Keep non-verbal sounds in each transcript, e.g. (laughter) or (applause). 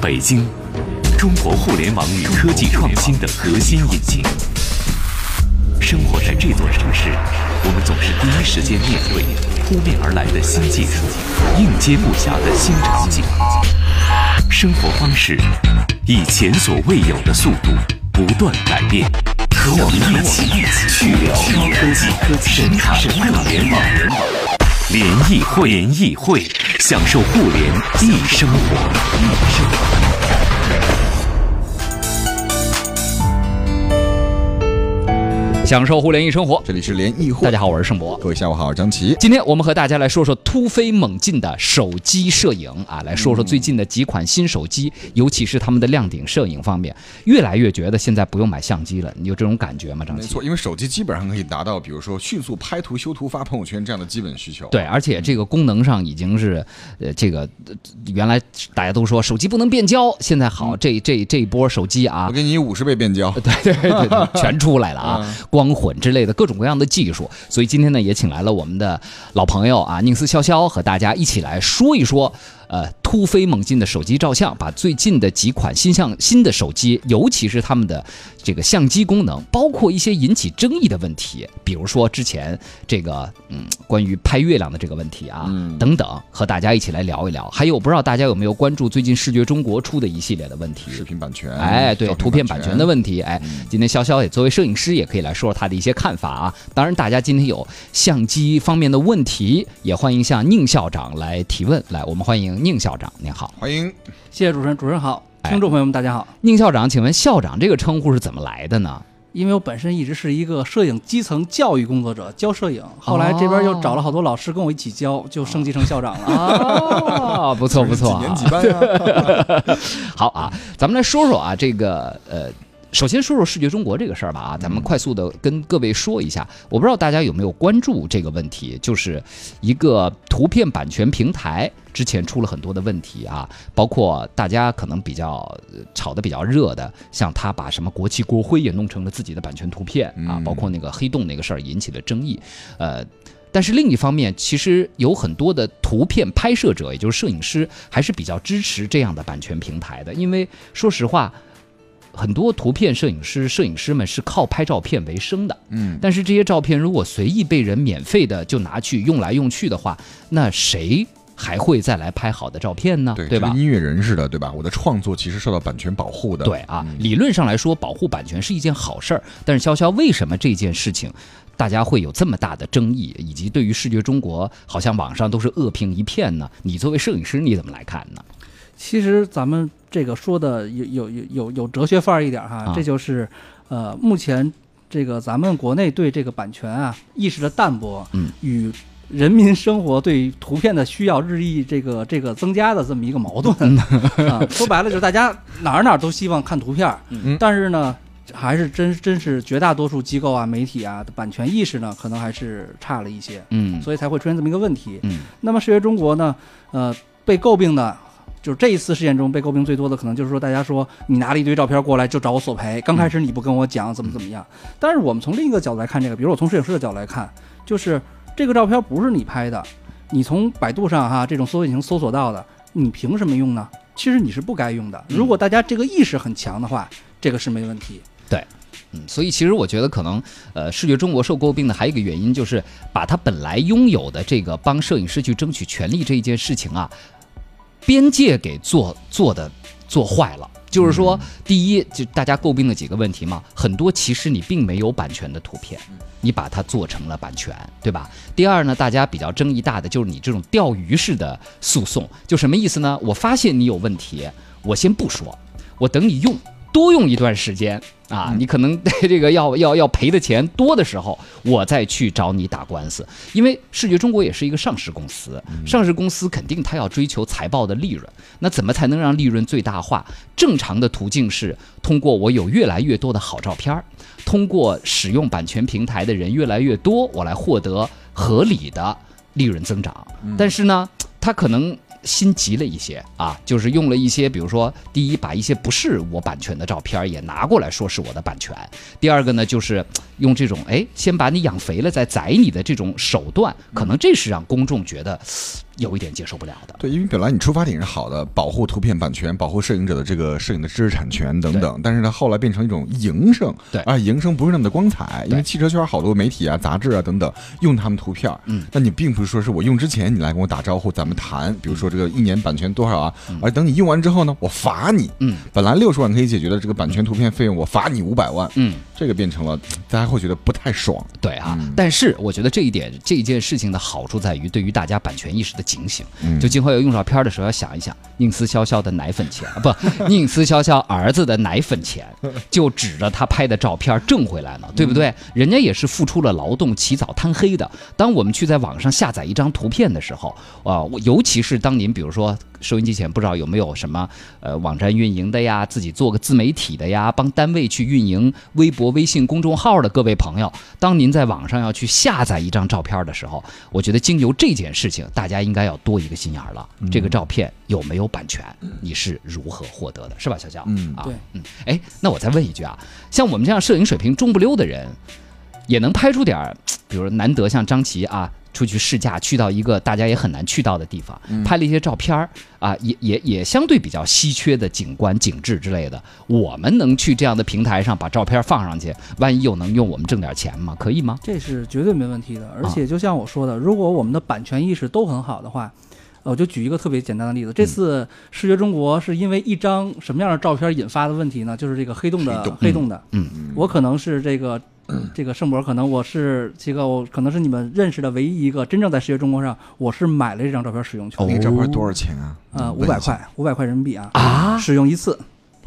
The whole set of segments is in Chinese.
北京，中国互联网与科技创新的核心引擎。生活在这座城市，我们总是第一时间面对扑面而来的新技术，应接不暇的新场景。生活方式以前所未有的速度不断改变，和我们一起一起去聊高科技，神侃互联网。联谊会，联谊会，享受互联易生活。享受互联易生活，这里是联谊会。大家好，我是盛博。各位下午好，张琪。今天我们和大家来说说突飞猛进的手机摄影啊，来说说最近的几款新手机，尤其是他们的亮点摄影方面，越来越觉得现在不用买相机了。你有这种感觉吗，张琪？没错，因为手机基本上可以达到，比如说迅速拍图、修图、发朋友圈这样的基本需求。对，而且这个功能上已经是，呃，这个原来大家都说手机不能变焦，现在好，这这这一波手机啊，我给你五十倍变焦，(laughs) 对对对，全出来了啊。(laughs) 光混之类的各种各样的技术，所以今天呢也请来了我们的老朋友啊宁思潇潇和大家一起来说一说。呃，突飞猛进的手机照相，把最近的几款新相新的手机，尤其是他们的这个相机功能，包括一些引起争议的问题，比如说之前这个嗯关于拍月亮的这个问题啊，等等，和大家一起来聊一聊。还有不知道大家有没有关注最近视觉中国出的一系列的问题，视频版权，哎，对，图片版权的问题，哎，今天潇潇也作为摄影师，也可以来说说他的一些看法啊。当然，大家今天有相机方面的问题，也欢迎向宁校长来提问。来，我们欢迎。宁校长您好，欢迎，谢谢主持人，主持人好，听众朋友们大家好。宁校长，请问校长这个称呼是怎么来的呢？因为我本身一直是一个摄影基层教育工作者，教摄影，后来这边又找了好多老师跟我一起教，就升级成校长了。啊，(laughs) 不错不错，几年几班啊？(laughs) 好啊，咱们来说说啊，这个呃。首先说说视觉中国这个事儿吧啊，咱们快速的跟各位说一下，我不知道大家有没有关注这个问题，就是一个图片版权平台之前出了很多的问题啊，包括大家可能比较炒的比较热的，像他把什么国旗国徽也弄成了自己的版权图片啊，包括那个黑洞那个事儿引起了争议，呃，但是另一方面，其实有很多的图片拍摄者，也就是摄影师，还是比较支持这样的版权平台的，因为说实话。很多图片摄影师、摄影师们是靠拍照片为生的，嗯，但是这些照片如果随意被人免费的就拿去用来用去的话，那谁还会再来拍好的照片呢？对吧？音乐人似的，对吧？我的创作其实受到版权保护的。对啊，理论上来说，保护版权是一件好事儿。但是潇潇，为什么这件事情大家会有这么大的争议，以及对于视觉中国，好像网上都是恶评一片呢？你作为摄影师，你怎么来看呢？其实咱们这个说的有有有有有哲学范儿一点哈，这就是呃目前这个咱们国内对这个版权啊意识的淡薄，嗯，与人民生活对图片的需要日益这个这个增加的这么一个矛盾啊。说白了就是大家哪儿哪儿都希望看图片，嗯，但是呢还是真真是绝大多数机构啊媒体啊的版权意识呢可能还是差了一些，嗯，所以才会出现这么一个问题。嗯，那么视觉中国呢，呃，被诟病的。就是这一次事件中被诟病最多的，可能就是说大家说你拿了一堆照片过来就找我索赔，刚开始你不跟我讲怎么怎么样。但是我们从另一个角度来看这个，比如我从摄影师的角度来看，就是这个照片不是你拍的，你从百度上哈这种搜索引擎搜索到的，你凭什么用呢？其实你是不该用的。如果大家这个意识很强的话，这个是没问题。对，嗯，所以其实我觉得可能呃，视觉中国受诟病的还有一个原因就是把他本来拥有的这个帮摄影师去争取权利这一件事情啊。边界给做做的做坏了，就是说，第一，就大家诟病的几个问题嘛，很多其实你并没有版权的图片，你把它做成了版权，对吧？第二呢，大家比较争议大的就是你这种钓鱼式的诉讼，就什么意思呢？我发现你有问题，我先不说，我等你用。多用一段时间啊，你可能 (laughs) 这个要要要赔的钱多的时候，我再去找你打官司。因为视觉中国也是一个上市公司，上市公司肯定它要追求财报的利润。那怎么才能让利润最大化？正常的途径是通过我有越来越多的好照片儿，通过使用版权平台的人越来越多，我来获得合理的利润增长。但是呢，它可能。心急了一些啊，就是用了一些，比如说，第一，把一些不是我版权的照片也拿过来说是我的版权；第二个呢，就是用这种哎，先把你养肥了再宰你的这种手段，可能这是让公众觉得有一点接受不了的。对，因为本来你出发点是好的，保护图片版权，保护摄影者的这个摄影的知识产权等等，但是呢，后来变成一种营生，对。啊，营生不是那么的光彩，因为汽车圈好多媒体啊、杂志啊等等用他们图片，嗯，那你并不是说是我用之前你来跟我打招呼，咱们谈，比如说这个一年版权多少啊，而等你用完之后呢，我罚你，嗯，本来六十万可以解决的这个版权图片费用，我罚你五百万，嗯，这个变成了大家会觉得不太爽，对啊，但是我觉得这一点这一件事情的好处在于对于大家版权意识的警醒，嗯就今后要用照片的时候要想一想，宁思潇潇的奶粉钱啊，不，(laughs) 宁思潇潇儿子的奶粉钱，(laughs) 就指着他拍的照片挣回来了，对不对？人家也是付出了劳动，起早贪黑的。当我们去在网上下载一张图片的时候，啊，我尤其是当您比如说收音机前不知道有没有什么呃网站运营的呀，自己做个自媒体的呀，帮单位去运营微博、微信公众号的各位朋友，当您在网上要去下载一张照片的时候，我觉得经由这件事情，大家应该要多一个心眼儿了。这个照片有没有版权？你是如何获得的？是吧，小肖？嗯啊，对，嗯，哎，那我再问一句啊，像我们这样摄影水平中不溜的人，也能拍出点儿，比如难得像张琪啊。出去试驾，去到一个大家也很难去到的地方，拍了一些照片儿啊，也也也相对比较稀缺的景观景致之类的。我们能去这样的平台上把照片放上去，万一又能用我们挣点钱吗？可以吗？这是绝对没问题的。而且就像我说的，如果我们的版权意识都很好的话，呃我就举一个特别简单的例子。这次视觉中国是因为一张什么样的照片引发的问题呢？就是这个黑洞的黑洞黑洞的。嗯我可能是这个。这个盛博可能我是这个我可能是你们认识的唯一一个真正在视觉中国上，我是买了这张照片使用权，哦。那个照片多少钱啊？呃，嗯五百，块，五百块人民币啊，啊，使用一次。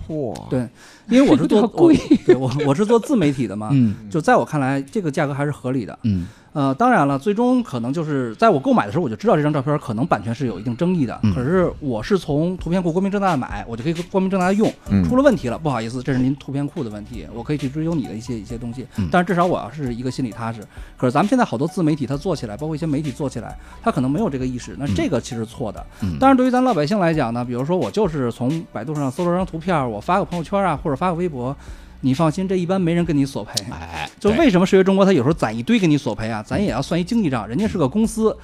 问一下哇，对，(laughs) 因为我是做我对我我是做自媒体的嘛，嗯就在我看来，这个价格还是合理的。嗯呃，当然了，最终可能就是在我购买的时候，我就知道这张照片可能版权是有一定争议的。嗯可是我是从图片库光明正大的买，我就可以光明正大的用。嗯出了问题了，不好意思，这是您图片库的问题，我可以去追究你的一些一些东西嗯。但是至少我要是一个心里踏实。可是咱们现在好多自媒体它做起来，包括一些媒体做起来，它可能没有这个意识，那这个其实错的。嗯，当然，对于咱老百姓来讲呢，比如说我就是从百度上搜了张图片，我发个朋友圈啊，或者发个微博，你放心，这一般没人跟你索赔。哎，就为什么视觉中国它有时候攒一堆给你索赔啊？咱也要算一经济账，人家是个公司，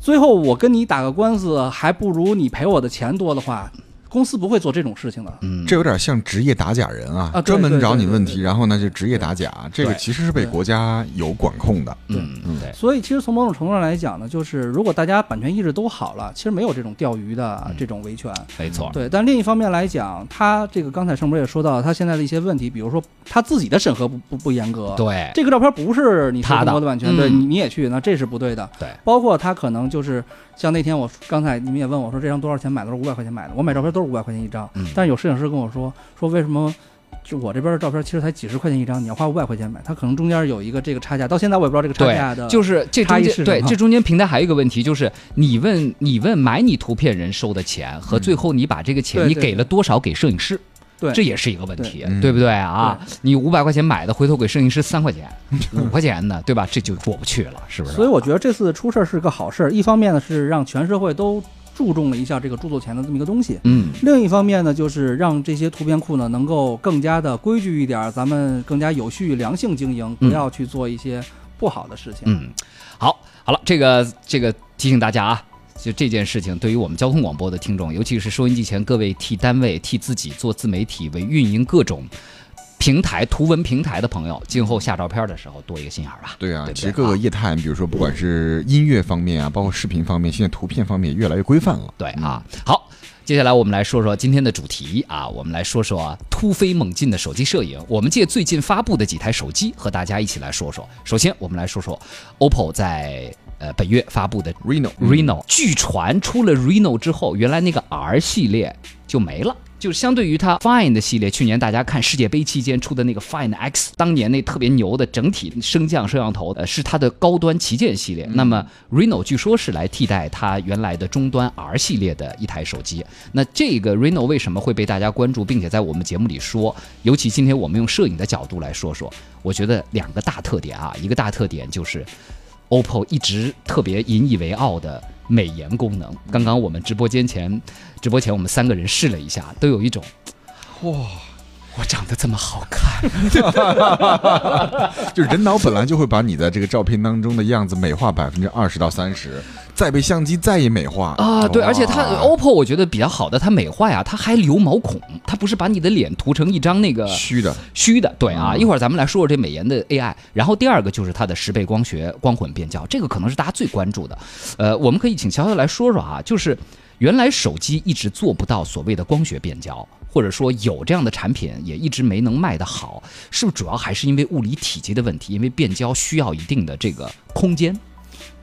最后我跟你打个官司，还不如你赔我的钱多的话，公司不会做这种事情的。嗯。这有点像职业打假人啊，啊专门找你问题，然后呢就职业打假，这个其实是被国家有管控的。嗯嗯对，所以其实从某种程度上来讲呢，就是如果大家版权意识都好了，其实没有这种钓鱼的嗯这种维权。没错，对，但另一方面来讲，他这个刚才盛博也说到，他现在的一些问题，比如说他自己的审核不不不严格，对。这个照片不是你说他的。版权，嗯。对你你也去，那这是不对的。对，包括他可能就是像那天我刚才你们也问我说这张多少钱买的，都是五百块钱买的，我买照片都是五百块钱一张，嗯但是有摄影师跟我说说为什么。就我这边的照片其实才几十块钱一张，你要花五百块钱买，它可能中间有一个这个差价，到现在我也不知道这个差价的。对，就是这差中间对这中间平台还有一个问题，就是你问你问买你图片人收的钱和最后你把这个钱你给了多少给摄影师，对这也是一个问题，对对不对啊？你五百块钱买的，回头给摄影师三块钱、(laughs) 五块钱的，对吧？这就过不去了，是不是？所以我觉得这次出事儿是个好事儿，一方面呢是让全社会都注重了一下这个著作权的这么一个东西，嗯，另一方面呢，就是让这些图片库呢能够更加的规矩一点儿，咱们更加有序、良性经营，不要去做一些不好的事情。嗯，好，好了，这个这个提醒大家啊。就这件事情，对于我们交通广播的听众，尤其是收音机前各位替单位、替自己做自媒体、为运营各种平台、图文平台的朋友，今后下照片的时候多一个心眼儿吧。对啊，对对其实各个业态，比如说不管是音乐方面啊，包括视频方面，现在图片方面也越来越规范了。对啊，好，接下来我们来说说今天的主题啊，我们来说说突飞猛进的手机摄影。我们借最近发布的几台手机和大家一起来说说。首先，我们来说说 OPPO 在呃本月发布的 Reno Reno，据传出了 Reno 之后，原来那个 R 系列就没了。就是相对于它 Find 系列，去年大家看世界杯期间出的那个 Find X，当年那特别牛的整体升降摄像头，呃，是它的高端旗舰系列。那么 Reno 据说是来替代它原来的终端 R 系列的一台手机。那这个 Reno 为什么会被大家关注，并且在我们节目里说？尤其今天我们用摄影的角度来说说，我觉得两个大特点啊，一个大特点就是。OPPO 一直特别引以为傲的美颜功能。刚刚我们直播间前，直播前我们三个人试了一下，都有一种，哇，我长得这么好看，(laughs) (laughs) 就人脑本来就会把你在这个照片当中的样子美化百分之二十到三十，再被相机再一美化啊，对，而且它 OPPO 我觉得比较好的，它美化呀，它还留毛孔，它不是把你的脸涂成一张那个虚的，虚的，对啊，一会儿咱们来说说这美颜的 AI。然后第二个就是它的十倍光学光混变焦，这个可能是大家最关注的。呃，我们可以请乔乔来说说啊，就是原来手机一直做不到所谓的光学变焦，或者说有这样的产品也一直没能卖得好，是不是主要还是因为物理体积的问题？因为变焦需要一定的这个空间。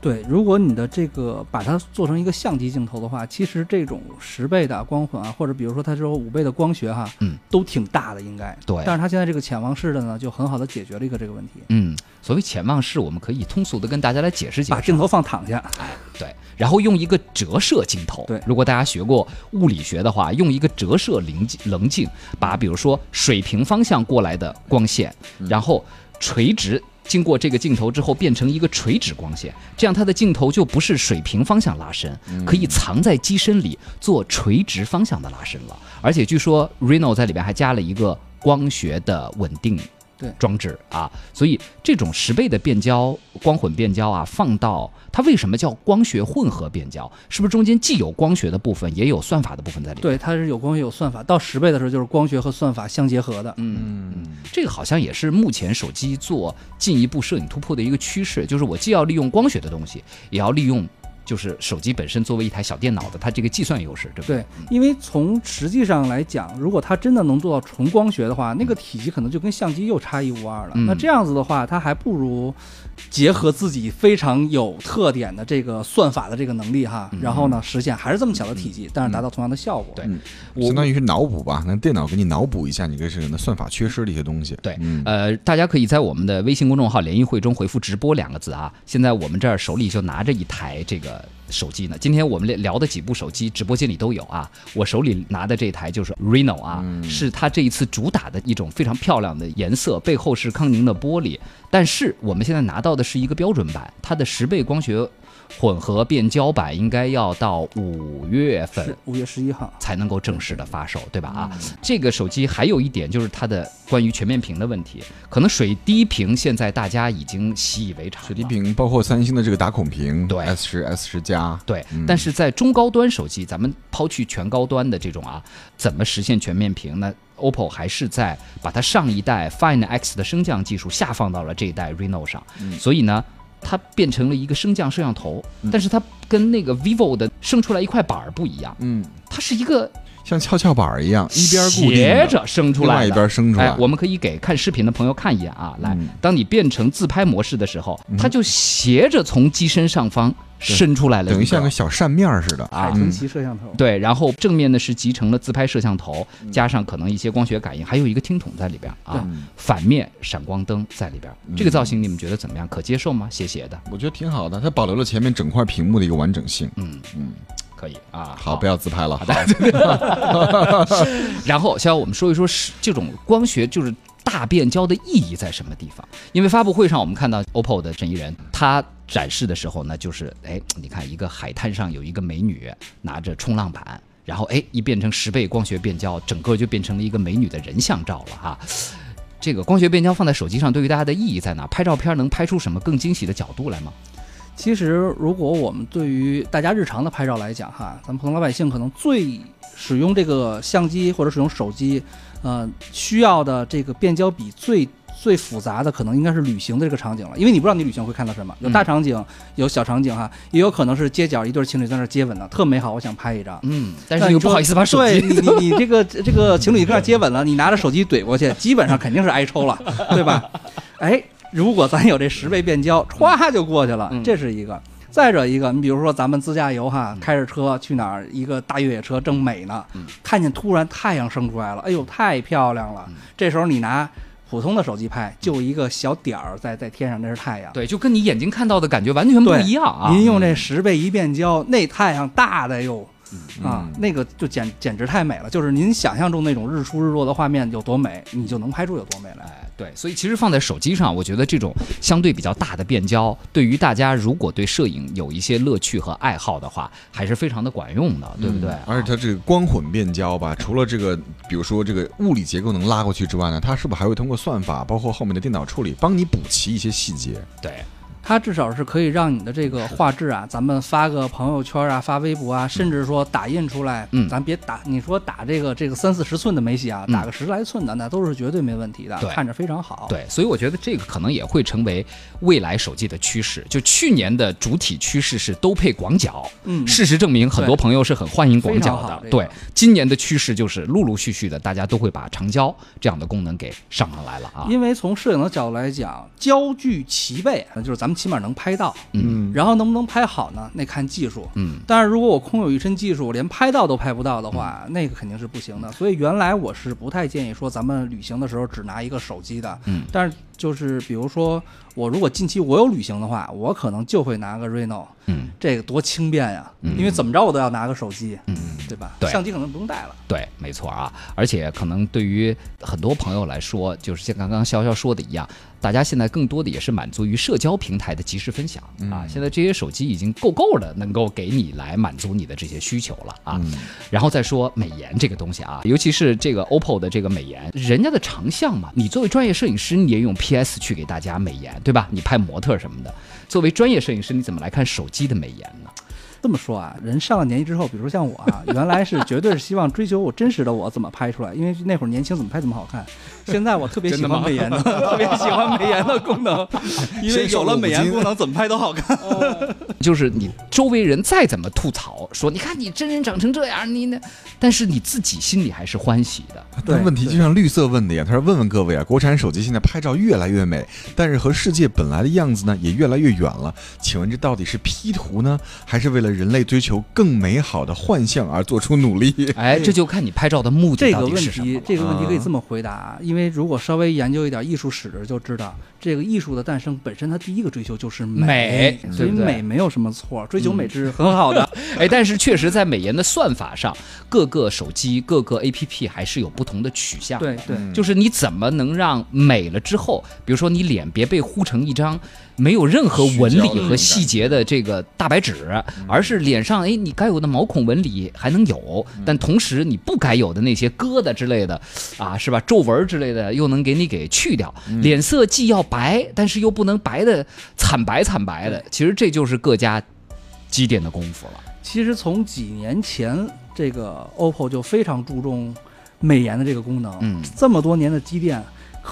对，如果你的这个把它做成一个相机镜头的话，其实这种十倍的光混啊，或者比如说它这种五倍的光学哈，嗯，都挺大的应该。对但是它现在这个潜望式的呢，就很好的解决了一个这个问题，嗯，所谓潜望式，我们可以通俗的跟大家来解释解释。把镜头放躺下。对，然后用一个折射镜头。对如果大家学过物理学的话，用一个折射棱镜棱镜，把比如说水平方向过来的光线，然后垂直。经过这个镜头之后，变成一个垂直光线，这样它的镜头就不是水平方向拉伸，可以藏在机身里做垂直方向的拉伸了。而且据说 Reno 在里边还加了一个光学的稳定装置啊，所以这种十倍的变焦、光混变焦啊，放到它为什么叫光学混合变焦？是不是中间既有光学的部分，也有算法的部分在里面？对，它是有光学有算法，到十倍的时候就是光学和算法相结合的。嗯，这个好像也是目前手机做进一步摄影突破的一个趋势，就是我既要利用光学的东西，也要利用就是手机本身作为一台小电脑的它这个计算优势，对不对？对，因为从实际上来讲，如果它真的能做到纯光学的话，那个体积可能就跟相机又差异无二了。嗯那这样子的话，它还不如结合自己非常有特点的这个算法的这个能力哈，然后呢实现还是这么小的体积，但是达到同样的效果。对嗯相当于是脑补吧，那电脑给你脑补一下你这个人的算法缺失的一些东西。对，嗯呃，大家可以在我们的微信公众号“联谊会”中回复“直播”两个字啊。现在我们这儿手里就拿着一台这个手机呢。今天我们聊的几部手机，直播间里都有啊。我手里拿的这台就是 Reno 啊，是它这一次主打的一种非常漂亮的颜色，背后是康宁的玻璃。但是我们现在拿到的是一个标准版，它的十倍光学混合变焦版应该要到五月份是五月十一号。才能够正式的发售，对吧？啊，这个手机还有一点就是它的关于全面屏的问题，可能水滴屏现在大家已经习以为常。水滴屏包括三星的这个打孔屏，对 S 十 S 十加，对，嗯但是在中高端手机，咱们抛去全高端的这种啊，怎么实现全面屏呢？OPPO 还是在把它上一代 Find X 的升降技术下放到了这一代 Reno 上，嗯所以呢，它变成了一个升降摄像头，但是它跟那个 vivo 的升出来一块板儿不一样，嗯，它是一个像跷跷板儿一样，一边固定斜着升出来，另外一边升出来哎，我们可以给看视频的朋友看一眼啊，来嗯，当你变成自拍模式的时候，它就斜着从机身上方伸出来了，等于像个小扇面儿似的啊海豚旗摄像头。对，然后正面呢是集成了自拍摄像头，加上可能一些光学感应，还有一个听筒在里边啊，反面闪光灯在里边，这个造型你们觉得怎么样？可接受吗？斜斜的，我觉得挺好的，它保留了前面整块屏幕的一个完整性。嗯嗯，可以啊。好，不要自拍了。好的 (laughs) 然后，肖，我们说一说是这种光学就是大变焦的意义在什么地方？因为发布会上我们看到 OPPO 的郑怡人，他展示的时候呢，就是哎，你看一个海滩上有一个美女拿着冲浪板，然后哎一变成十倍光学变焦，整个就变成了一个美女的人像照了哈。这个光学变焦放在手机上对于大家的意义在哪？拍照片能拍出什么更惊喜的角度来吗？其实，如果我们对于大家日常的拍照来讲，哈，咱们普通老百姓可能最使用这个相机或者使用手机，呃，需要的这个变焦比最最复杂的，可能应该是旅行的这个场景了，因为你不知道你旅行会看到什么，有大场景，有小场景，哈，也有可能是街角一对情侣在那儿接吻呢，特美好，我想拍一张。嗯，但是又不好意思把手机对 (laughs) 你你你这个这个情侣在那儿接吻了，你拿着手机怼过去，基本上肯定是挨抽了，对吧？哎，如果咱有这十倍变焦，歘就过去了，嗯这是一个。再者一个，你比如说咱们自驾游哈，开着车去哪儿，一个大越野车正美呢，嗯看见突然太阳升出来了，哎呦，太漂亮了。这时候你拿普通的手机拍，就一个小点儿在在天上，那是太阳。对，就跟你眼睛看到的感觉完全不一样啊。您用这十倍一变焦，那太阳大的哟。嗯啊，那个就简简直太美了，就是您想象中那种日出日落的画面有多美，你就能拍出有多美来。哎，对，所以其实放在手机上，我觉得这种相对比较大的变焦，对于大家如果对摄影有一些乐趣和爱好的话，还是非常的管用的，对不对？嗯而且它这个光混变焦吧，除了这个，比如说这个物理结构能拉过去之外呢，它是不是还会通过算法，包括后面的电脑处理，帮你补齐一些细节？对。它至少是可以让你的这个画质啊，咱们发个朋友圈啊，发微博啊，甚至说打印出来，嗯咱别打，你说打这个这个三四十寸的没戏啊，嗯打个十来寸的那都是绝对没问题的，看着非常好。，对，所以我觉得这个可能也会成为未来手机的趋势。就去年的主体趋势是都配广角，嗯，事实证明，很多朋友是很欢迎广角的。对，今年的趋势就是陆陆续续的，大家都会把长焦这样的功能给上上来了啊。因为从摄影的角度来讲，焦距齐备，那就是咱们起码能拍到，嗯，然后能不能拍好呢？那看技术。嗯，但是如果我空有一身技术，连拍到都拍不到的话，那个肯定是不行的。所以原来我是不太建议说咱们旅行的时候只拿一个手机的。嗯，但是就是比如说我如果近期我有旅行的话，我可能就会拿个 Reno，嗯，这个多轻便呀！嗯因为怎么着我都要拿个手机，嗯，对吧？对相机可能不用带了。对，没错啊。而且可能对于很多朋友来说，就是像刚刚潇潇说的一样，大家现在更多的也是满足于社交平台的及时分享啊。现在这些手机已经够够的，能够给你来满足你的这些需求了啊。然后再说美颜这个东西啊，尤其是这个 OPPO 的这个美颜，人家的长项嘛，你作为专业摄影师，你也用 PS 去给大家美颜，对吧？你拍模特什么的，作为专业摄影师，你怎么来看手机的美颜呢？这么说啊，人上了年纪之后，比如说像我啊，原来是绝对是希望追求我真实的我怎么拍出来，因为那会儿年轻怎么拍怎么好看。现在我特别喜欢美颜的，特别喜欢美颜的功能，因为有了美颜功能，怎么拍都好看。(laughs) 就是你周围人再怎么吐槽，说你看你真人长成这样，你呢？但是你自己心里还是欢喜的。对但问题就像绿色问的呀，他说问问各位啊，国产手机现在拍照越来越美，但是和世界本来的样子呢也越来越远了。请问这到底是 P 图呢，还是为了人类追求更美好的幻象而做出努力？哎，(laughs) 这就看你拍照的目的到这个问底是什么这个问题可以啊这么回答啊，因为如果稍微研究一点艺术史就知道，这个艺术的诞生本身它第一个追求就是美所以美没有什么错，追求美是很好的。(laughs) 哎，但是确实在美颜的算法上，各个手机、各个 APP 还是有不同的取向。对对，就是你怎么能让美了之后，比如说你脸别被糊成一张没有任何纹理和细节的这个大白纸，而是脸上哎你该有的毛孔纹理还能有，但同时你不该有的那些疙瘩之类的啊，是吧？皱纹之类的又能给你给去掉，脸色既要白，但是又不能白的惨白惨白的。其实这就是各家积淀的功夫了。其实从几年前，这个 OPPO 就非常注重美颜的这个功能。嗯这么多年的积淀，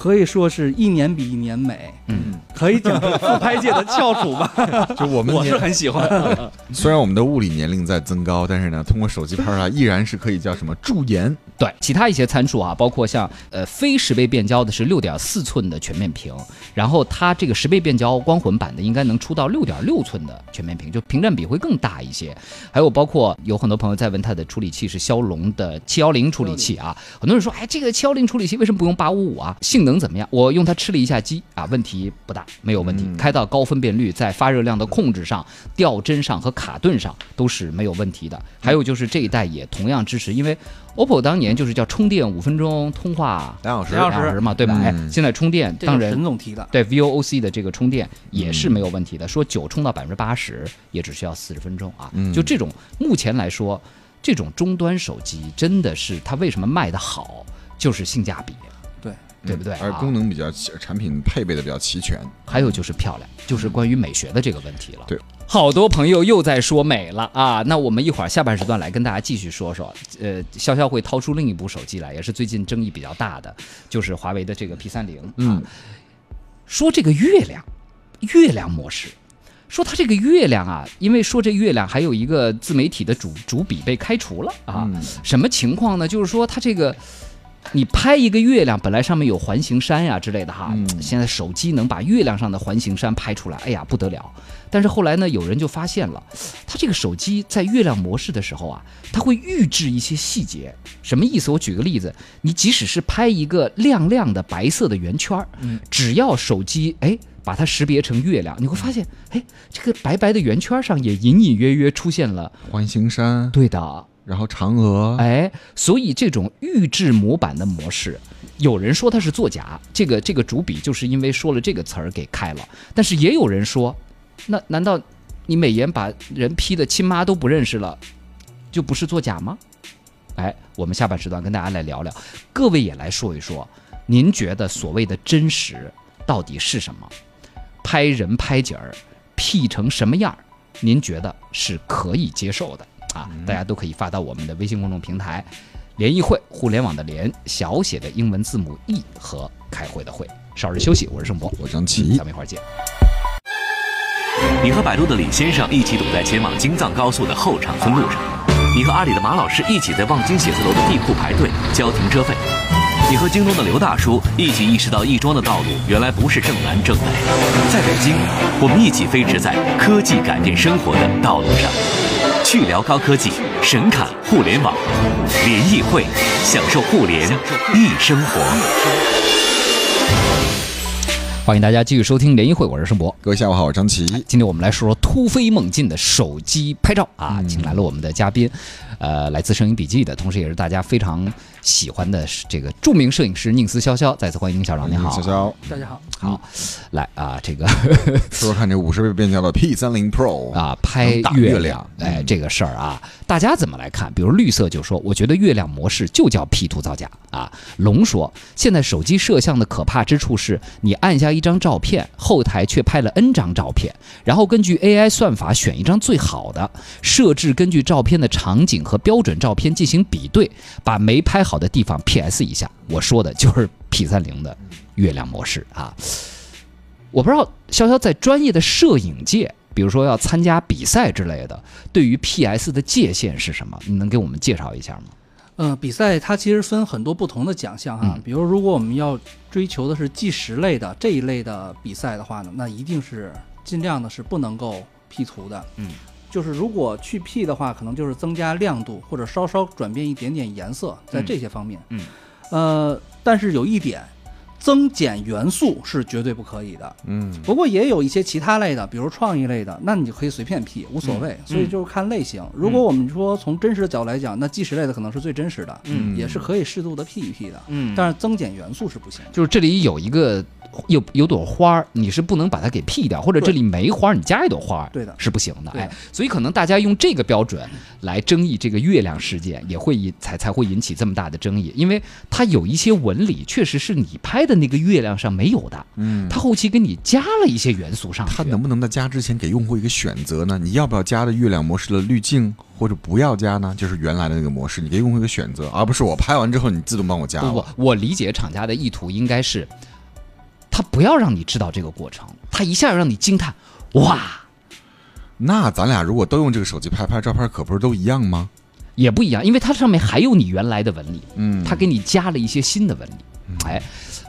可以说是一年比一年美，嗯，可以讲是自拍界的翘楚吧。(laughs) 就我们我是很喜欢。(laughs) 虽然我们的物理年龄在增高，但是呢，通过手机拍啊依然是可以叫什么驻颜。对，其他一些参数啊，包括像呃非十倍变焦的是六点四寸的全面屏，然后它这个十倍变焦光混版的应该能出到六点六寸的全面屏，就屏占比会更大一些。还有包括有很多朋友在问它的处理器是骁龙的七幺零处理器啊，很多人说哎这个七幺零处理器为什么不用八五五啊？性能怎么样？我用它吃了一下鸡啊，问题不大，没有问题，开到高分辨率，在发热量的控制上、掉帧上和卡顿上都是没有问题的。还有就是这一代也同样支持，因为 OPPO 当年就是叫充电五分钟，通话两小时。两小时。嘛，对吧？现在充电这个当然沈总提的，对 VOOC 的这个充电也是没有问题的，说九充到百分之八十也只需要四十分钟啊。嗯。就这种目前来说，这种终端手机真的是它为什么卖的好，就是性价比，对，不对？而啊功能比较齐，产品配备的比较齐全。还有就是漂亮，就是关于美学的这个问题了。对，好多朋友又在说美了啊。那我们一会儿下半时段来跟大家继续说说。呃，潇潇会掏出另一部手机来，也是最近争议比较大的，就是华为的这个 P 三零。嗯，说这个月亮，月亮模式。说它这个月亮啊，因为说这月亮还有一个自媒体的主主笔被开除了啊，嗯什么情况呢？就是说它这个你拍一个月亮，本来上面有环形山呀、之类的哈，嗯现在手机能把月亮上的环形山拍出来，哎呀不得了。但是后来呢，有人就发现了，它这个手机在月亮模式的时候啊，它会预制一些细节。什么意思？我举个例子，你即使是拍一个亮亮的白色的圆圈儿，只要手机哎把它识别成月亮，你会发现，哎，这个白白的圆圈上也隐隐约约出现了，环形山，对的，然后嫦娥，哎，所以这种预制模板的模式，有人说它是作假，这个这个主笔就是因为说了这个词儿给开了，但是也有人说，那难道你美颜把人 P 的亲妈都不认识了，就不是作假吗？哎，我们下半时段跟大家来聊聊，各位也来说一说，您觉得所谓的真实到底是什么？拍人拍景儿，P 成什么样，您觉得是可以接受的啊？大家都可以发到我们的微信公众平台“联谊会”，互联网的联，小写的英文字母 E 和开会的会。少日休息，我是盛博，我张琪，咱们一会儿见。你和百度的李先生一起堵在前往京藏高速的后场村路上，你和阿里的马老师一起在望京写字楼的地库排队交停车费，你和京东的刘大叔一起意识到亦庄的道路原来不是正南正北。在北京，我们一起飞驰在科技改变生活的道路上，去聊高科技，神侃互联网，联谊会，享受互联易生活。欢迎大家继续收听联谊会，我是盛博。各位下午好，我是张琪。今天我们来说说突飞猛进的手机拍照啊，请来了我们的嘉宾，呃，来自摄影笔记的，同时也是大家非常。喜欢的这个著名摄影师宁思潇潇，再次欢迎宁校长，你好，潇潇，大家好，好，来啊，这个 (laughs) 说说看这五十倍变焦的 P 三零 Pro 啊，拍月亮，哎，这个事儿啊，大家怎么来看？比如绿色就说，我觉得月亮模式就叫 P 图造假。啊。龙说，现在手机摄像的可怕之处是，你按下一张照片，后台却拍了 N 张照片，然后根据 AI 算法选一张最好的，设置根据照片的场景和标准照片进行比对，把没拍。好的地方，P.S. 一下，我说的就是 P 三零的月亮模式啊。我不知道潇潇在专业的摄影界，比如说要参加比赛之类的，对于 P.S. 的界限是什么？你能给我们介绍一下吗？嗯，比赛它其实分很多不同的奖项哈。比如如果我们要追求的是计时类的这一类的比赛的话呢，那一定是尽量的是不能够 P 图的。嗯。就是如果去 P 的话，可能就是增加亮度或者稍稍转变一点点颜色，在这些方面。嗯，呃，但是有一点，增减元素是绝对不可以的。嗯，不过也有一些其他类的，比如创意类的，那你就可以随便 P，无所谓。所以就是看类型。如果我们说从真实的角度来讲，那纪实类的可能是最真实的，嗯，也是可以适度的 P 一 P 的。嗯，但是增减元素是不行。就是这里有一个。有有朵花儿，你是不能把它给 P 掉，或者这里没花儿，你加一朵花儿，对的，是不行的。哎，所以可能大家用这个标准来争议这个月亮事件，也会引才才会引起这么大的争议，因为它有一些纹理确实是你拍的那个月亮上没有的。嗯，它后期给你加了一些元素上去。它能不能在加之前给用户一个选择呢？你要不要加的月亮模式的滤镜，或者不要加呢？就是原来的那个模式，你给用户一个选择，而不是我拍完之后你自动帮我加。不不，我理解厂家的意图应该是。他不要让你知道这个过程，他一下让你惊叹，哇！那咱俩如果都用这个手机拍拍照片，可不是都一样吗？也不一样，因为它上面还有你原来的纹理，嗯，它给你加了一些新的纹理，哎，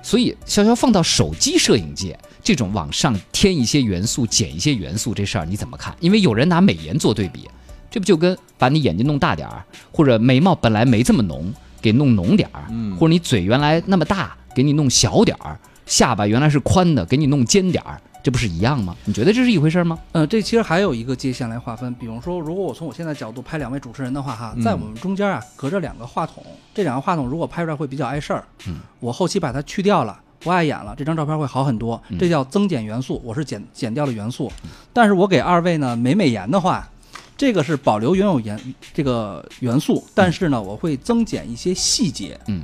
所以潇潇放到手机摄影界，这种往上添一些元素、减一些元素这事儿你怎么看？因为有人拿美颜做对比，这不就跟把你眼睛弄大点儿，或者眉毛本来没这么浓，给弄浓点儿，或者你嘴原来那么大，给你弄小点儿。下巴原来是宽的，给你弄尖点儿，这不是一样吗？你觉得这是一回事吗？呃，这其实还有一个界限来划分。比方说，如果我从我现在角度拍两位主持人的话，哈，在我们中间啊，隔着两个话筒，这两个话筒如果拍出来会比较碍事儿。嗯，我后期把它去掉了，不碍眼了，这张照片会好很多。这叫增减元素，我是减减掉了元素。但是我给二位呢美美颜的话，这个是保留原有颜这个元素，但是呢，我会增减一些细节。嗯。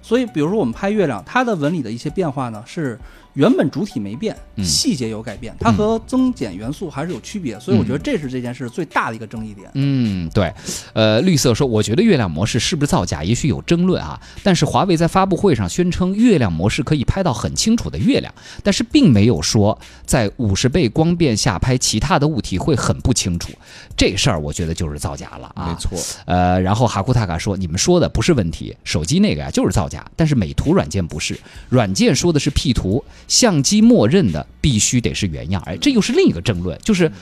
所以，比如说我们拍月亮，它的纹理的一些变化呢，是原本主体没变，细节有改变，它和增减元素还是有区别。所以我觉得这是这件事最大的一个争议点。嗯，对。呃，绿色说，我觉得月亮模式是不是造假，也许有争论啊。但是华为在发布会上宣称，月亮模式可以拍到很清楚的月亮，但是并没有说在五十倍光变下拍其他的物体会很不清楚。这事儿我觉得就是造假了啊，没错。呃，然后哈库塔卡说，你们说的不是问题，手机那个呀就是造假，但是美图软件不是，软件说的是 P 图，相机默认的必须得是原样。哎，这又是另一个争论，就是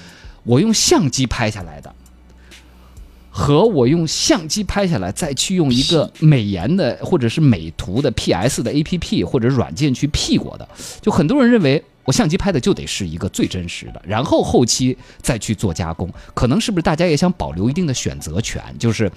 我用相机拍下来的，和我用相机拍下来再去用一个美颜的或者是美图的 PS 的 APP 或者软件去 P 过的，就很多人认为。我相机拍的就得是一个最真实的，然后后期再去做加工，可能是不是大家也想保留一定的选择权？就是，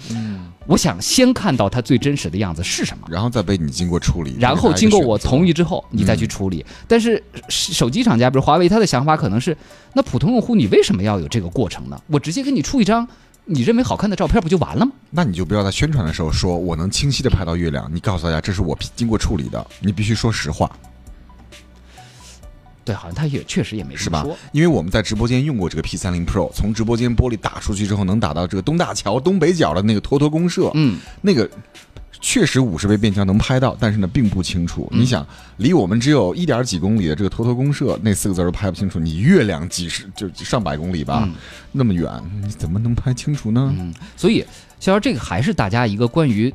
我想先看到它最真实的样子是什么，然后再被你经过处理，然后经过我同意之后，你再去处理。但是手机厂家，比如华为，他的想法可能是，那普通用户你为什么要有这个过程呢？我直接给你出一张你认为好看的照片不就完了吗？那你就不要在宣传的时候说我能清晰的拍到月亮，你告诉大家这是我经过处理的，你必须说实话。对，好像他也确实也没是吧说。？因为我们在直播间用过这个 P 三零 Pro，从直播间玻璃打出去之后，能打到这个东大桥东北角的那个坨坨公社，嗯，那个确实五十倍变焦能拍到，但是呢并不清楚。嗯你想，离我们只有一点几公里的这个坨坨公社，那四个字都拍不清楚，你月亮几十就上百公里吧，嗯那么远，你怎么能拍清楚呢？嗯，所以逍遥这个还是大家一个关于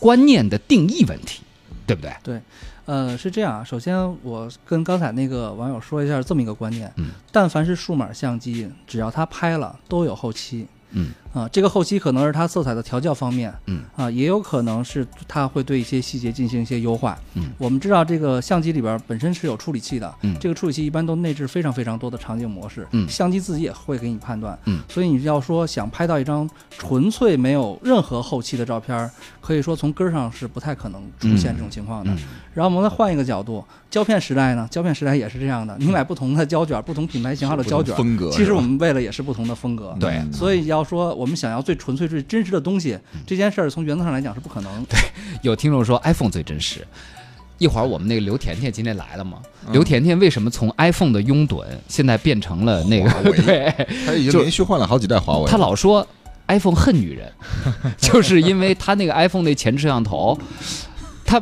观念的定义问题，对不对对？呃，是这样啊。首先，我跟刚才那个网友说一下这么一个观念：嗯但凡是数码相机，只要它拍了，都有后期。嗯啊，这个后期可能是它色彩的调教方面，嗯啊，也有可能是它会对一些细节进行一些优化。嗯我们知道这个相机里边本身是有处理器的，嗯这个处理器一般都内置非常非常多的场景模式，嗯相机自己也会给你判断，嗯，所以你要说想拍到一张纯粹没有任何后期的照片，可以说从根儿上是不太可能出现这种情况的。嗯然后我们再换一个角度，胶片时代呢，胶片时代也是这样的，你买不同的胶卷，不同品牌型号的胶卷，风格其实我们为了也是不同的风格。对嗯所以要说我们想要最纯粹、最真实的东西，这件事儿从原则上来讲是不可能。(laughs) 对有听众说 iPhone 最真实。一会儿我们那个刘甜甜今天来了吗？嗯刘甜甜为什么从 iPhone 的拥趸现在变成了那个华为 (laughs) 对？他已经连续换了好几代华为了，他老说 iPhone 恨女人，(laughs) 就是因为他那个 iPhone 那前置摄像头，他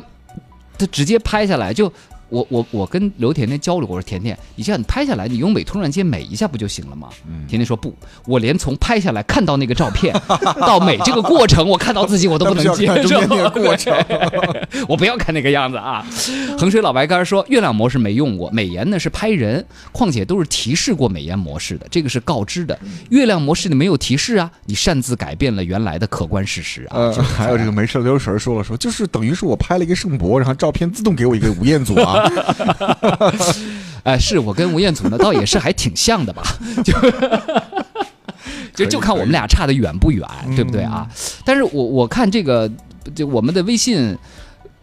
他直接拍下来就。我我我跟刘甜甜交流过，我说甜甜，你这样你拍下来，你用美图软件美一下不就行了吗？嗯甜甜说不，我连从拍下来看到那个照片到美这个过程，我看到自己我都不能接受中间那个过程 (laughs) 我不要看那个样子啊。衡水老白干说，月亮模式没用过，美颜呢是拍人，况且都是提示过美颜模式的，这个是告知的。月亮模式里没有提示啊，你擅自改变了原来的客观事实啊。呃，还有这个没事流水说了说，就是等于是我拍了一个圣博，然后照片自动给我一个吴彦祖啊，(laughs) 哎，是我跟吴彦祖呢，倒也是还挺像的吧，就 (laughs) 就就看我们俩差的远不远，对不对啊？但是我我看这个，就我们的微信。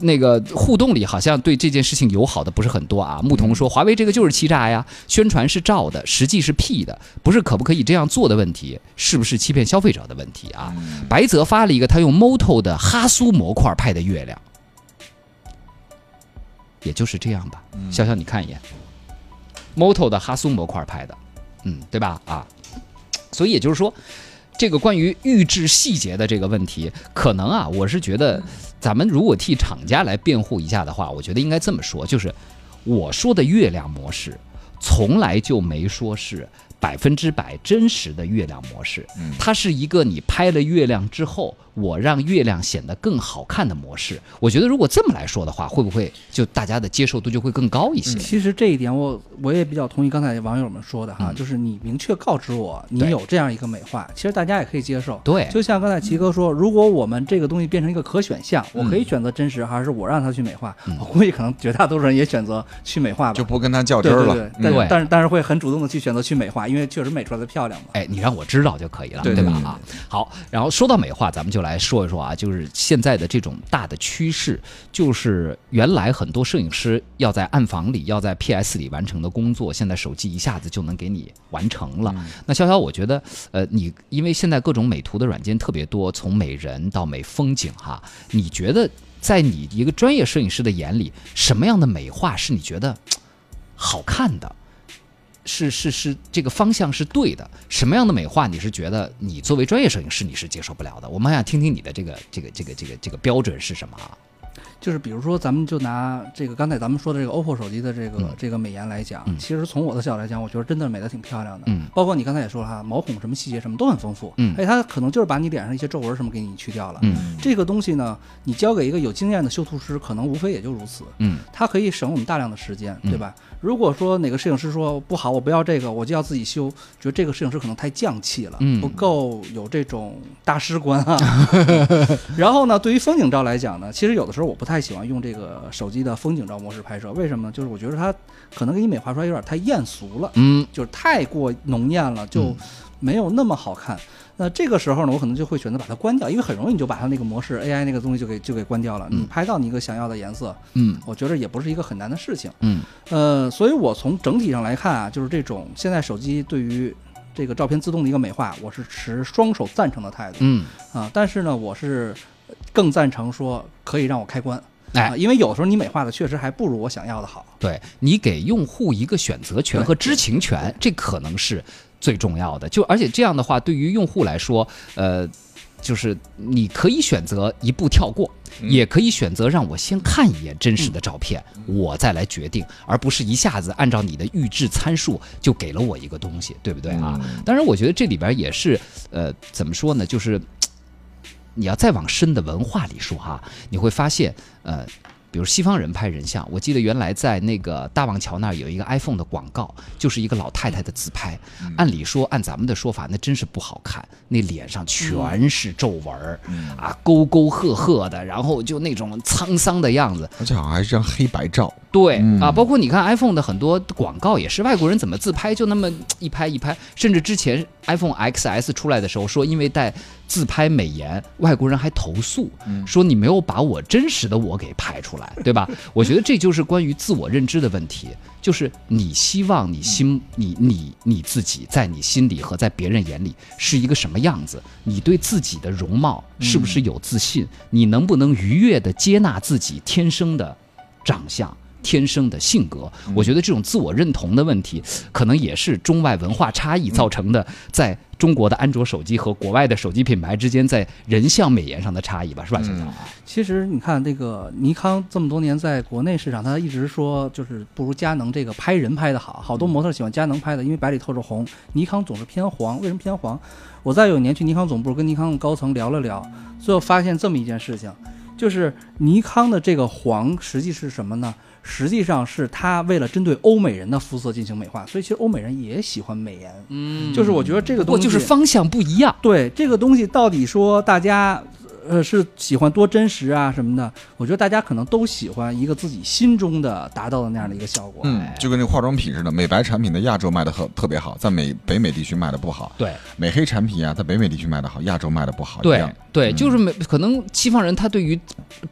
那个互动里好像对这件事情友好的不是很多啊。牧童说华为这个就是欺诈呀，宣传是照的，实际是 P 的，不是可不可以这样做的问题，是不是欺骗消费者的问题啊？白泽发了一个他用 Moto 的哈苏模块拍的月亮，也就是这样吧。潇潇，你看一眼，Moto 的哈苏模块拍的，嗯，对吧？啊，所以也就是说，这个关于预制细节的这个问题，可能啊，我是觉得，咱们如果替厂家来辩护一下的话，我觉得应该这么说，就是我说的月亮模式，从来就没说是百分之百真实的月亮模式，嗯它是一个你拍了月亮之后，我让月亮显得更好看的模式。我觉得如果这么来说的话，会不会就大家的接受度就会更高一些？其实这一点我我也比较同意刚才网友们说的哈，嗯就是你明确告知我你有这样一个美化，其实大家也可以接受。对，就像刚才齐哥说，如果我们这个东西变成一个可选项，我可以嗯选择真实，还是我让他去美化？嗯我估计可能绝大多数人也选择去美化吧。就不跟他较真儿了。对对对，但对但是但是会很主动的去选择去美化，因为确实美出来的漂亮嘛。哎，你让我知道就可以了，对吧？对啊，好，然后说到美化，咱们就来说一说啊，就是现在的这种大的趋势，就是原来很多摄影师要在暗房里、要在 PS 里完成的工作，现在手机一下子就能给你完成了。那潇潇，我觉得，呃，你因为现在各种美图的软件特别多，从美人到美风景哈，你觉得在你一个专业摄影师的眼里，什么样的美化是你觉得好看的？是是是，这个方向是对的。什么样的美化你是觉得你作为专业摄影师你是接受不了的？我们还想听听你的这个这个这个这个这个标准是什么？就是比如说，咱们就拿这个刚才咱们说的这个 OPPO 手机的这个、嗯这个美颜来讲，嗯其实从我的角度来讲，我觉得真的美的挺漂亮的。嗯包括你刚才也说了哈，毛孔什么细节什么都很丰富。嗯哎，它可能就是把你脸上一些皱纹什么给你去掉了。嗯这个东西呢，你交给一个有经验的修图师，可能无非也就如此。嗯它可以省我们大量的时间，嗯对吧？如果说哪个摄影师说不好，我不要这个，我就要自己修，觉得这个摄影师可能太匠气了，嗯不够有这种大师观啊。(laughs) 然后呢，对于风景照来讲呢，其实有的时候我不太喜欢用这个手机的风景照模式拍摄，为什么呢？就是我觉得它可能给你美化出来有点太艳俗了，嗯就是太过浓艳了，就嗯没有那么好看。那这个时候呢，我可能就会选择把它关掉，因为很容易你就把它那个模式 AI 那个东西就给就给关掉了。嗯你拍到你一个想要的颜色，嗯我觉得也不是一个很难的事情。嗯呃，所以我从整体上来看啊，就是这种现在手机对于这个照片自动的一个美化，我是持双手赞成的态度嗯啊。但是呢，我是更赞成说可以让我开关。哎，因为有时候你美化的确实还不如我想要的好。对你给用户一个选择权和知情权，这可能是最重要的。就而且这样的话，对于用户来说，呃。就是你可以选择一步跳过，也可以选择让我先看一眼真实的照片，我再来决定，而不是一下子按照你的预制参数就给了我一个东西，对不对啊？当然，我觉得这里边也是，呃，怎么说呢？就是你要再往深的文化里说哈，你会发现，呃。比如西方人拍人像，我记得原来在那个大望桥那儿有一个 iPhone 的广告，就是一个老太太的自拍。按理说，按咱们的说法，那真是不好看，那脸上全是皱纹儿，啊，沟沟壑壑的，然后就那种沧桑的样子。而且好像还是张黑白照。对啊，包括你看 iPhone 的很多广告也是外国人怎么自拍就那么一拍一拍，甚至之前 iPhone XS 出来的时候说因为带自拍美颜，外国人还投诉说你没有把我真实的我给拍出来，(laughs) 对吧？我觉得这就是关于自我认知的问题，就是你希望你心你你你自己在你心里和在别人眼里是一个什么样子？你对自己的容貌是不是有自信？你能不能愉悦的接纳自己天生的长相？天生的性格，我觉得这种自我认同的问题，可能也是中外文化差异造成的，在中国的安卓手机和国外的手机品牌之间，在人像美颜上的差异吧，是吧？嗯，其实你看这个尼康这么多年在国内市场，他一直说就是不如佳能这个拍人拍的好，好多模特喜欢佳能拍的，因为白里透着红，尼康总是偏黄，为什么偏黄？我在有一年去尼康总部跟尼康高层聊了聊，最后发现这么一件事情，就是尼康的这个黄实际是什么呢？实际上是他为了针对欧美人的肤色进行美化，所以其实欧美人也喜欢美颜。嗯，就是我觉得这个东西就是方向不一样。对这个东西到底说大家呃是喜欢多真实啊什么的，我觉得大家可能都喜欢一个自己心中的达到的那样的一个效果。嗯，就跟那个化妆品似的，美白产品的亚洲卖的特特别好，在美北美地区卖的不好。对，美黑产品啊，在北美地区卖的好，亚洲卖的不好。对对，就是美可能西方人他对于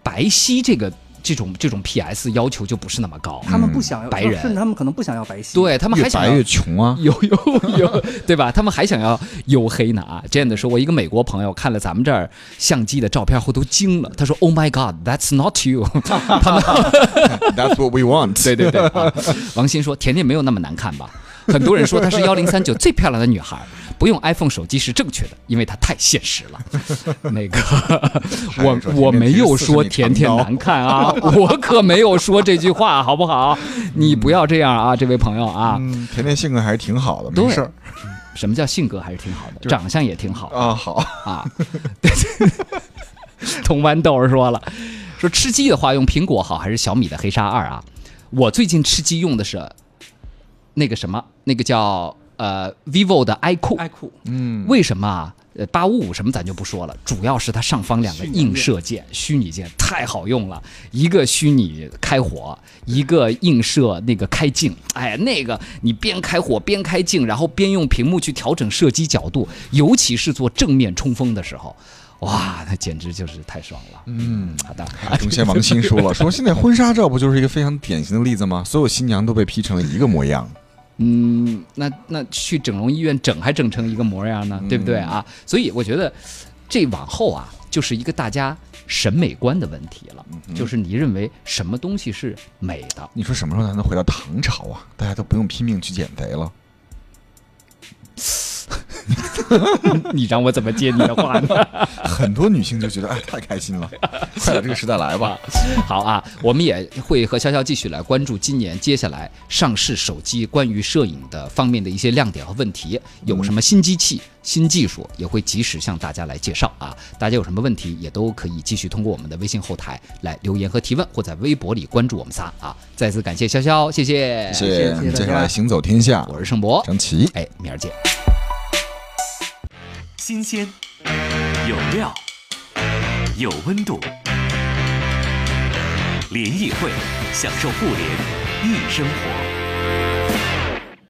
白皙这个。这种这种 P.S. 要求就不是那么高，他们不想要白人，甚至他们可能不想要白皙，对他们还想越白越穷啊，(laughs) 有有有，对吧？他们还想要黝黑呢啊！这样的说，我一个美国朋友看了咱们这儿相机的照片后都惊了，他说：“Oh my God, that's not you。(laughs) ”他们 That's what we want。(laughs) 对对对，王鑫说：“甜甜没有那么难看吧？”很多人说她是幺零三九最漂亮的女孩，不用 iPhone 手机是正确的，因为她太现实了。(laughs) 那个，我我没有说甜甜难看啊，(laughs) 我可没有说这句话，好不好？你不要这样啊，这位朋友啊。甜甜性格还是挺好的，没事儿。什么叫性格还是挺好的？长相也挺好啊，好啊。(laughs) 同豌豆说了，说吃鸡的话用苹果好还是小米的黑鲨二啊？我最近吃鸡用的是。那个什么，那个叫呃，vivo 的 i 酷，i 酷，嗯，为什么啊？呃，八五五什么咱就不说了，主要是它上方两个映射键，虚拟键太好用了，一个虚拟开火，一个映射那个开镜，哎，那个你边开火边开镜，然后边用屏幕去调整射击角度，尤其是做正面冲锋的时候，哇，那简直就是太爽了。嗯，好的。中先王鑫说了，(laughs) 说现在婚纱照不就是一个非常典型的例子吗？所有新娘都被 P 成了一个模样。嗯，那那去整容医院整还整成一个模样呢，对不对啊？所以我觉得，这往后啊，就是一个大家审美观的问题了，就是你认为什么东西是美的？你说什么时候才能回到唐朝啊？大家都不用拼命去减肥了。(laughs) 你让我怎么接你的话呢？(laughs) 很多女性就觉得哎，太开心了，(laughs) 快点这个时代来吧。好啊，我们也会和潇潇继续来关注今年接下来上市手机关于摄影的方面的一些亮点和问题，有什么新机器、新技术，也会及时向大家来介绍啊。大家有什么问题，也都可以继续通过我们的微信后台来留言和提问，或在微博里关注我们仨啊。再次感谢潇潇，谢谢，谢谢。接下来行走天下，我是盛博，张琪，哎，明儿见。新鲜，有料，有温度。联谊会，享受互联易生活。